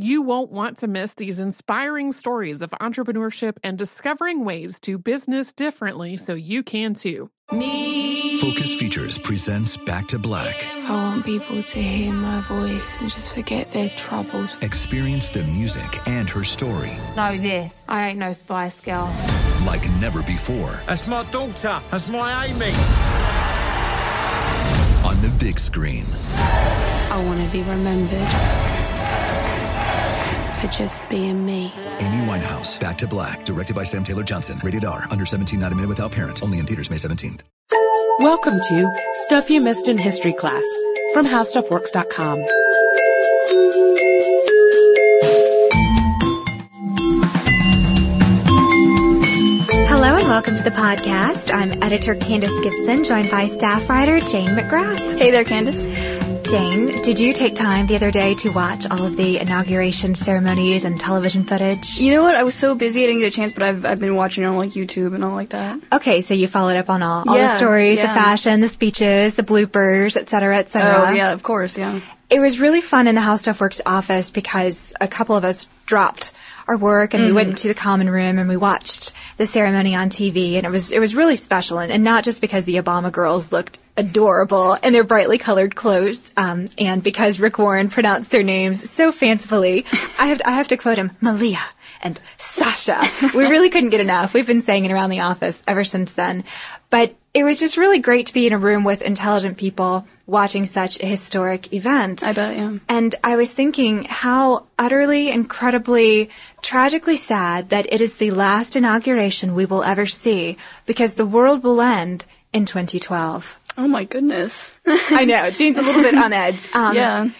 You won't want to miss these inspiring stories of entrepreneurship and discovering ways to business differently so you can too. Me. Focus Features presents Back to Black. I want people to hear my voice and just forget their troubles. Experience the music and her story. Know this. I ain't no Spice Girl. Like never before. That's my daughter. That's my Amy. On the big screen. I want to be remembered for just being me. Amy Winehouse, Back to Black, directed by Sam Taylor Johnson. Rated R, under 17, not a minute without parent. Only in theaters May 17th. Welcome to Stuff You Missed in History Class from HowStuffWorks.com. Hello and welcome to the podcast. I'm editor Candace Gibson, joined by staff writer Jane McGrath. Hey there, Candace. Jane, did you take time the other day to watch all of the inauguration ceremonies and television footage? You know what? I was so busy I didn't get a chance, but I've, I've been watching on like YouTube and all like that. Okay, so you followed up on all, all Yeah, the stories, yeah. the fashion, the speeches, the bloopers, et cetera, et cetera. Oh, yeah, of course, yeah. It was really fun in the How Stuff Works office because a couple of us dropped our work and we went Mhm. into the common room and we watched the ceremony on TV and it was it was really special and, and not just because the Obama girls looked adorable in their brightly colored clothes um, and because Rick Warren pronounced their names so fancifully. I have I have to quote him, Malia and Sasha. we really couldn't get enough. We've been saying it around the office ever since then. But it was just really great to be in a room with intelligent people watching such a historic event. I bet, yeah. And I was thinking how utterly, incredibly, tragically sad that it is the last inauguration we will ever see because the world will end in 2012. Oh my goodness. I know. Jane's a little bit on edge. Um, Yeah.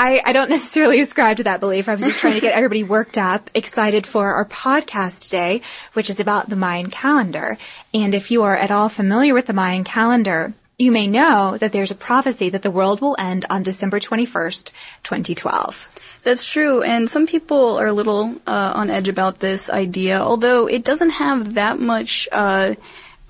I, I don't necessarily ascribe to that belief. I was just trying to get everybody worked up, excited for our podcast today, which is about the Mayan calendar. And if you are at all familiar with the Mayan calendar, you may know that there's a prophecy that the world will end on December 21st, 2012. That's true, and some people are a little uh, on edge about this idea, although it doesn't have that much uh,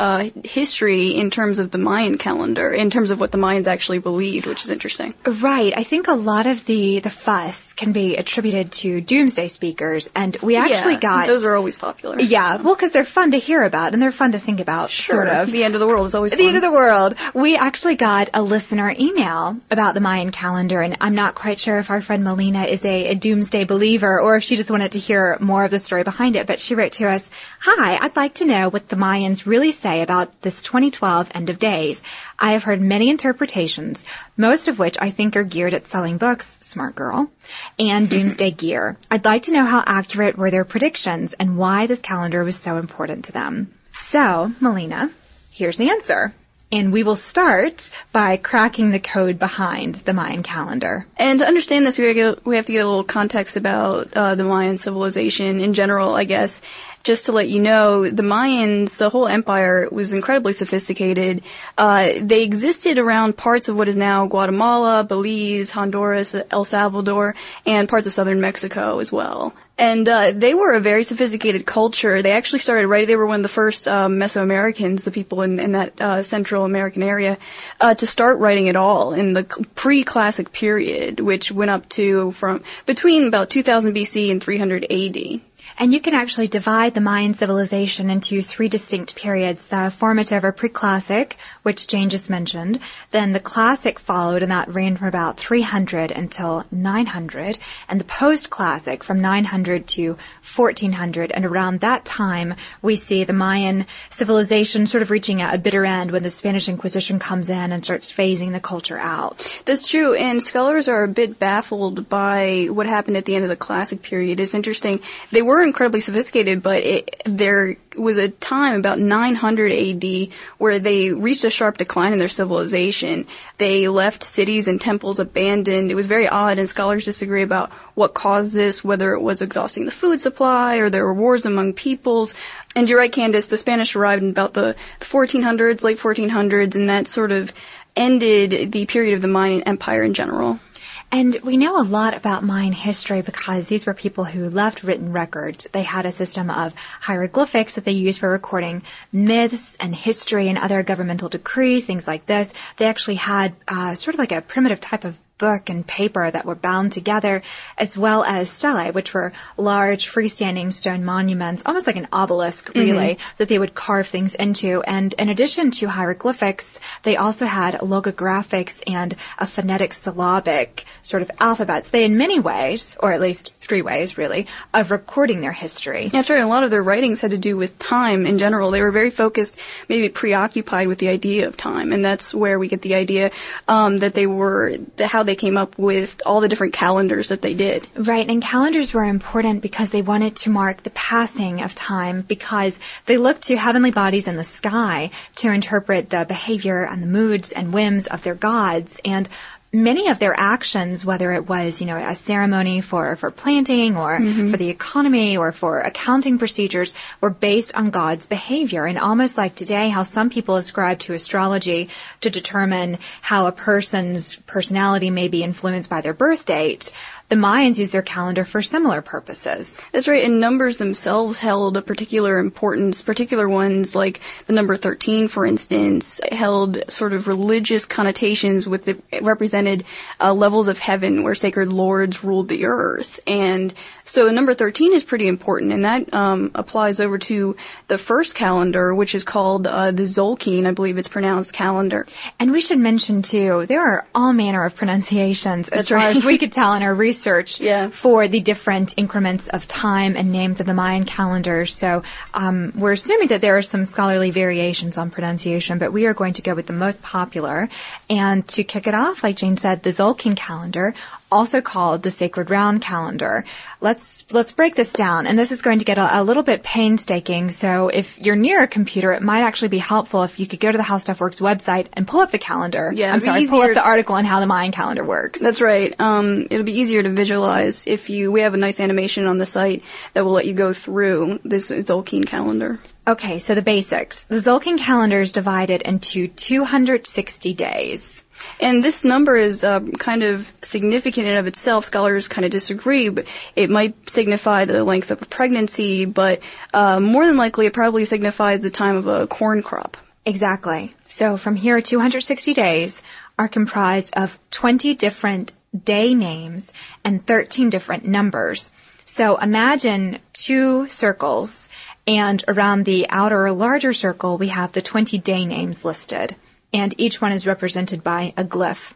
uh, history in terms of the Mayan calendar, in terms of what the Mayans actually believed, which is interesting. Right. I think a lot of the, the fuss can be attributed to doomsday speakers, and we actually Yeah, got those are always popular. Yeah, well, because they're fun to hear about and they're fun to think about, Sure. sort of. The end of the world is always the fun. end of the world. We actually got a listener email about the Mayan calendar, and I'm not quite sure if our friend Melina is a, a doomsday believer or if she just wanted to hear more of the story behind it. But she wrote to us, "Hi, I'd like to know what the Mayans really say about this 2012 end of days. I have heard many interpretations, most of which I think are geared at selling books, smart girl, and doomsday gear. I'd like to know how accurate were their predictions and why this calendar was so important to them." So, Melina, here's the answer. And we will start by cracking the code behind the Mayan calendar. And to understand this, we have to get, we have to get a little context about uh, the Mayan civilization in general, I guess. Just to let you know, the Mayans, the whole empire, was incredibly sophisticated. Uh, they existed around parts of what is now Guatemala, Belize, Honduras, El Salvador, and parts of southern Mexico as well. And uh, they were a very sophisticated culture. They actually started writing. They were one of the first uh, Mesoamericans, the people in, in that uh, Central American area, uh, to start writing at all in the pre-classic period, which went up to from between about 2000 BC and 300 AD. And you can actually divide the Mayan civilization into three distinct periods. The formative or pre-classic, which Jane just mentioned. Then the classic followed, and that ran from about 300 until 900. And the post-classic from 900 to 1400. And around that time, we see the Mayan civilization sort of reaching a bitter end when the Spanish Inquisition comes in and starts phasing the culture out. That's true. And scholars are a bit baffled by what happened at the end of the classic period. It's interesting. They were incredibly sophisticated, but it, there was a time about 900 AD where they reached a sharp decline in their civilization. They left cities and temples abandoned. It was very odd, and scholars disagree about what caused this, whether it was exhausting the food supply or there were wars among peoples. And you're right, Candace, the Spanish arrived in about the 1400s, late 1400s, and that sort of ended the period of the Mayan Empire in general. And we know a lot about Mayan history because these were people who left written records. They had a system of hieroglyphics that they used for recording myths and history and other governmental decrees, things like this. They actually had uh, sort of like a primitive type of book and paper that were bound together, as well as stelae, which were large freestanding stone monuments, almost like an obelisk, really, mm-hmm. that they would carve things into. And in addition to hieroglyphics, they also had logographics and a phonetic syllabic sort of alphabets. They, in many ways, or at least three ways, really, of recording their history. That's right. A lot of their writings had to do with time in general. They were very focused, maybe preoccupied with the idea of time, and that's where we get the idea um, that they were how they came up with all the different calendars that they did. Right, and calendars were important because they wanted to mark the passing of time because they looked to heavenly bodies in the sky to interpret the behavior and the moods and whims of their gods. And many of their actions, whether it was, you know, a ceremony for, for planting or mm-hmm. for the economy or for accounting procedures, were based on God's behavior. And almost like today, how some people ascribe to astrology to determine how a person's personality may be influenced by their birth date, the Mayans used their calendar for similar purposes. That's right, and numbers themselves held a particular importance. Particular ones, like the number 13, for instance, held sort of religious connotations with the, represented uh, levels of heaven where sacred lords ruled the earth. And so number 13 is pretty important, and that um, applies over to the first calendar, which is called uh, the Tzolk'in, I believe it's pronounced calendar. And we should mention, too, there are all manner of pronunciations as far as we could tell in our research yeah. for the different increments of time and names of the Mayan calendars. So um, we're assuming that there are some scholarly variations on pronunciation, but we are going to go with the most popular. And to kick it off, like Jane said, the Tzolk'in calendar also called the Sacred Round Calendar. Let's let's break this down, and this is going to get a, a, little bit painstaking. So if you're near a computer, it might actually be helpful if you could go to the How Stuff Works website and pull up the calendar. Yeah, I'm sorry, pull up the article on how the Mayan calendar works. That's right. Um, it'll be easier to visualize if you. We have a nice animation on the site that will let you go through this Tzolk'in calendar. Okay, so the basics. The Tzolk'in calendar is divided into 260 days. And this number is uh, kind of significant in of itself. Scholars kind of disagree, but it might signify the length of a pregnancy, but uh, more than likely it probably signifies the time of a corn crop. Exactly. So from here, 260 days are comprised of 20 different day names and 13 different numbers. So imagine two circles, and around the outer larger circle, we have the 20 day names listed and each one is represented by a glyph.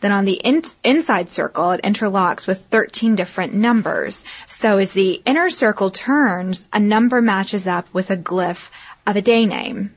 Then on the in- inside circle, it interlocks with 13 different numbers. So as the inner circle turns, a number matches up with a glyph of a day name.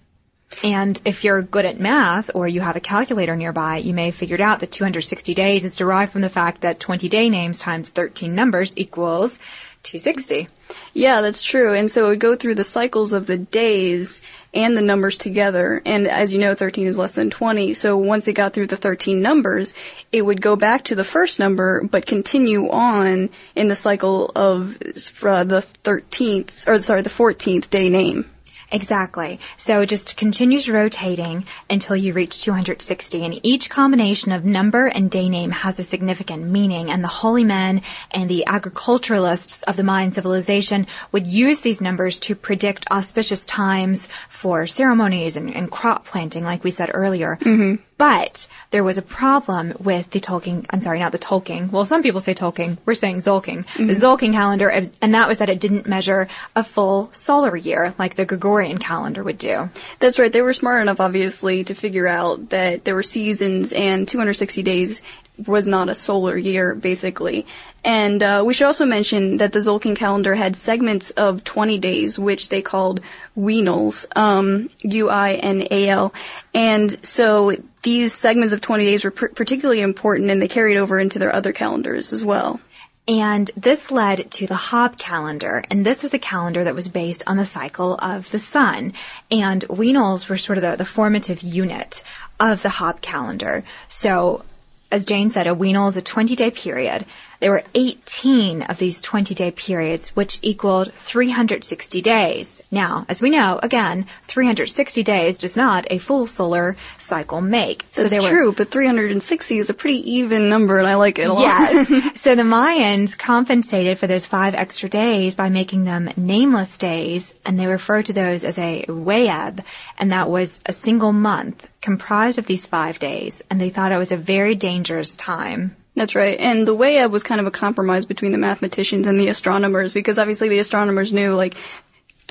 And if you're good at math or you have a calculator nearby, you may have figured out that 260 days is derived from the fact that 20 day names times 13 numbers equals 260. Yeah, that's true. And so it would go through the cycles of the days and the numbers together. And as you know, 13 is less than 20. So once it got through the 13 numbers, it would go back to the first number, but continue on in the cycle of uh, the 13th, or sorry, the 14th day name. Exactly. So it just continues rotating until you reach 260. And each combination of number and day name has a significant meaning. And the holy men and the agriculturalists of the Mayan civilization would use these numbers to predict auspicious times for ceremonies and, and crop planting, like we said earlier. Mm-hmm. But there was a problem with the Tolkien, I'm sorry, not the Tolkien. Well, some people say Tolkien. We're saying Tzolk'in. The Tzolk'in calendar, and that was that it didn't measure a full solar year like the Gregorian calendar would do. That's right. They were smart enough, obviously, to figure out that there were seasons and 260 days was not a solar year, basically. And uh, we should also mention that the Tzolk'in calendar had segments of 20 days, which they called Uinals, um, U-I-N-A-L. And so these segments of 20 days were pr- particularly important, and they carried over into their other calendars as well. And this led to the Haab calendar, and this was a calendar that was based on the cycle of the sun. And Uinals were sort of the, the formative unit of the Haab calendar. So, as Jane said, a Uinal is a 20 day period. There were 18 of these 20 day periods, which equaled 360 days. Now, as we know, again, 360 days does not a full solar cycle make. That's there were- true, but 360 is a pretty even number, and I like it a lot. Yes. so the Mayans compensated for those five extra days by making them nameless days, and they referred to those as a wayeb, and that was a single month comprised of these five days, and they thought it was a very dangerous time. That's right. And the Wayeb was kind of a compromise between the mathematicians and the astronomers because obviously the astronomers knew like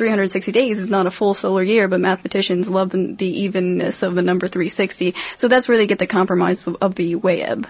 360 days is not a full solar year, but mathematicians love the, the evenness of the number 360. So that's where they get the compromise of, of the Wayeb.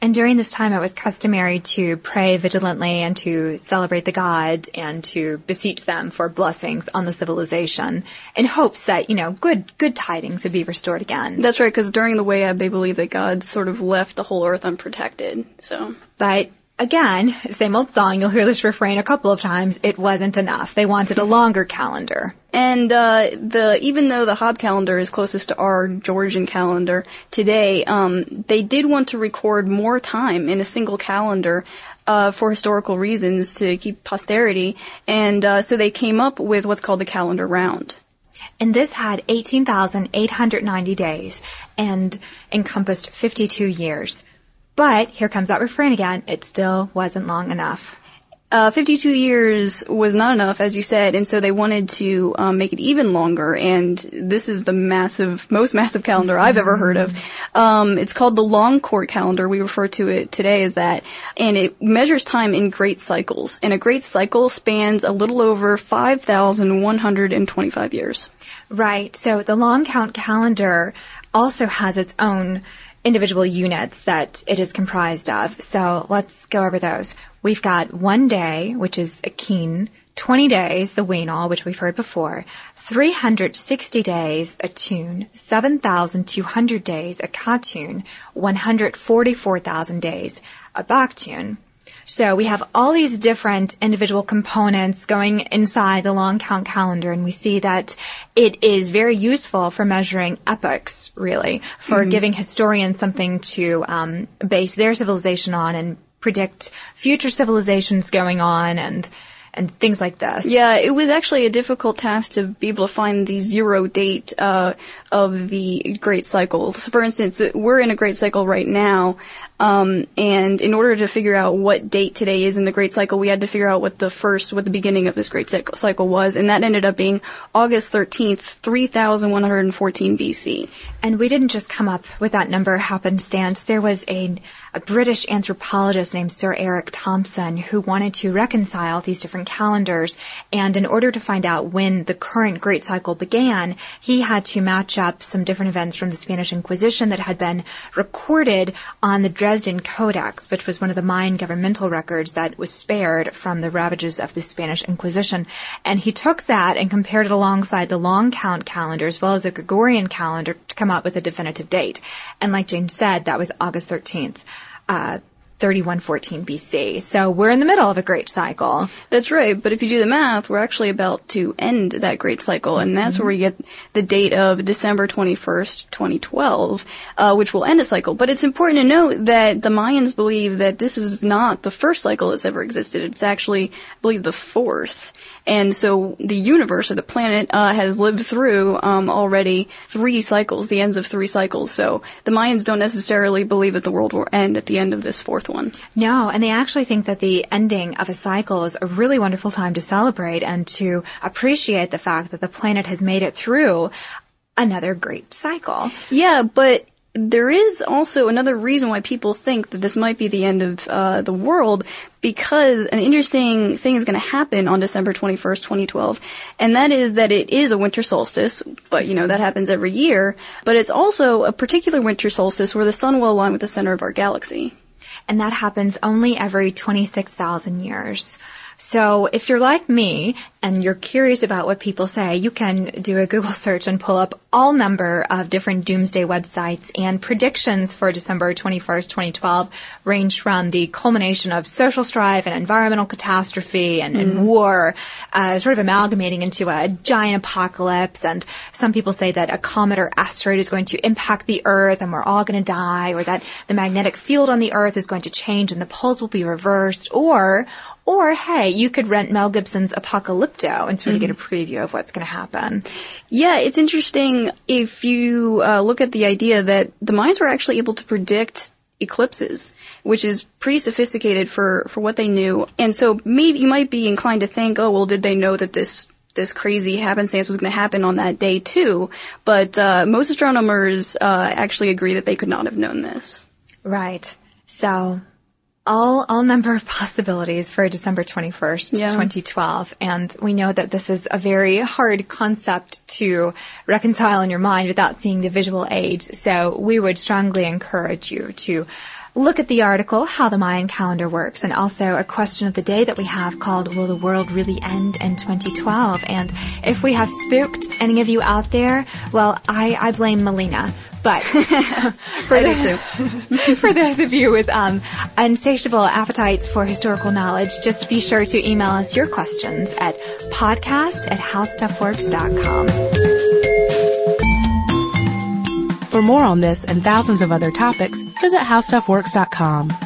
And during this time, it was customary to pray vigilantly and to celebrate the gods and to beseech them for blessings on the civilization in hopes that, you know, good, good tidings would be restored again. That's right, because during the Wayeb, they believe that God sort of left the whole earth unprotected. So, But again, same old song, you'll hear this refrain a couple of times, it wasn't enough. They wanted a longer calendar. and uh, the even though the Haab calendar is closest to our Gregorian calendar today, um, they did want to record more time in a single calendar. Uh, for historical reasons to keep posterity, and uh, so they came up with what's called the calendar round. And this had 18,890 days and encompassed 52 years. But here comes that refrain again, it still wasn't long enough. Uh, 52 years was not enough, as you said, and so they wanted to um, make it even longer. And this is the massive, most massive calendar I've ever heard of. Um, it's called the Long Count calendar. We refer to it today as that, and it measures time in great cycles. And a great cycle spans a little over 5,125 years. Right. So the long count calendar also has its own individual units that it is comprised of. So let's go over those. We've got one day, which is a k'in, 20 days, the Uinal, which we've heard before, 360 days, a tun, 7,200 days, a katun, 144,000 days, a baktun. So we have all these different individual components going inside the long count calendar and we see that it is very useful for measuring epochs, really, for giving historians something to um, base their civilization on and predict future civilizations going on and and things like this. Yeah, it was actually a difficult task to be able to find the zero date uh, of the Great Cycle. So for instance, we're in a Great Cycle right now, um, and in order to figure out what date today is in the Great Cycle, we had to figure out what the first, what the beginning of this Great Cycle cycle was, and that ended up being August 13th, 3114 BC. And we didn't just come up with that number happenstance. There was a, a British anthropologist named Sir Eric Thompson who wanted to reconcile these different calendars. And in order to find out when the current Great Cycle began, he had to match up some different events from the Spanish Inquisition that had been recorded on the Dresden Codex, which was one of the Mayan governmental records that was spared from the ravages of the Spanish Inquisition. And he took that and compared it alongside the long count calendar as well as the Gregorian calendar to come up with a definitive date. And like Jane said, that was August 13th. Uh, 3114 BC. So we're in the middle of a great cycle. That's right, but if you do the math, we're actually about to end that great cycle, and that's where we get the date of December 21st, 2012, uh, which will end a cycle. But it's important to note that the Mayans believe that this is not the first cycle that's ever existed. It's actually, I believe, the fourth. And so the universe or the planet uh, has lived through um, already three cycles, the ends of three cycles. So the Mayans don't necessarily believe that the world will end at the end of this fourth one. No, and they actually think that the ending of a cycle is a really wonderful time to celebrate and to appreciate the fact that the planet has made it through another great cycle. Yeah, but there is also another reason why people think that this might be the end of uh, the world because an interesting thing is going to happen on December 21st, 2012, and that is that it is a winter solstice, but you know, that happens every year, but it's also a particular winter solstice where the sun will align with the center of our galaxy. And that happens only every 26,000 years. So if you're like me and you're curious about what people say, you can do a Google search and pull up all number of different doomsday websites and predictions for December 21st, 2012 range from the culmination of social strife and environmental catastrophe and, and war, uh, sort of amalgamating into a giant apocalypse. And some people say that a comet or asteroid is going to impact the Earth and we're all going to die, or that the magnetic field on the Earth is going to change and the poles will be reversed, or or, hey, you could rent Mel Gibson's Apocalypto and sort of get a preview of what's going to happen. Yeah, it's interesting if you uh, look at the idea that the Mayans were actually able to predict eclipses, which is pretty sophisticated for, for what they knew. And so maybe you might be inclined to think, oh, well, did they know that this this crazy happenstance was going to happen on that day too? But uh, most astronomers uh, actually agree that they could not have known this. Right. So all all number of possibilities for December 21st, Yeah. 2012. And we know that this is a very hard concept to reconcile in your mind without seeing the visual aid. So we would strongly encourage you to look at the article, How the Mayan Calendar Works, and also a question of the day that we have called Will the World Really End in 2012? And if we have spooked any of you out there, well, I, I blame Melina. But for, the, for those of you with um, insatiable appetites for historical knowledge, just be sure to email us your questions at podcast at howstuffworks.com. For more on this and thousands of other topics, visit howstuffworks.com.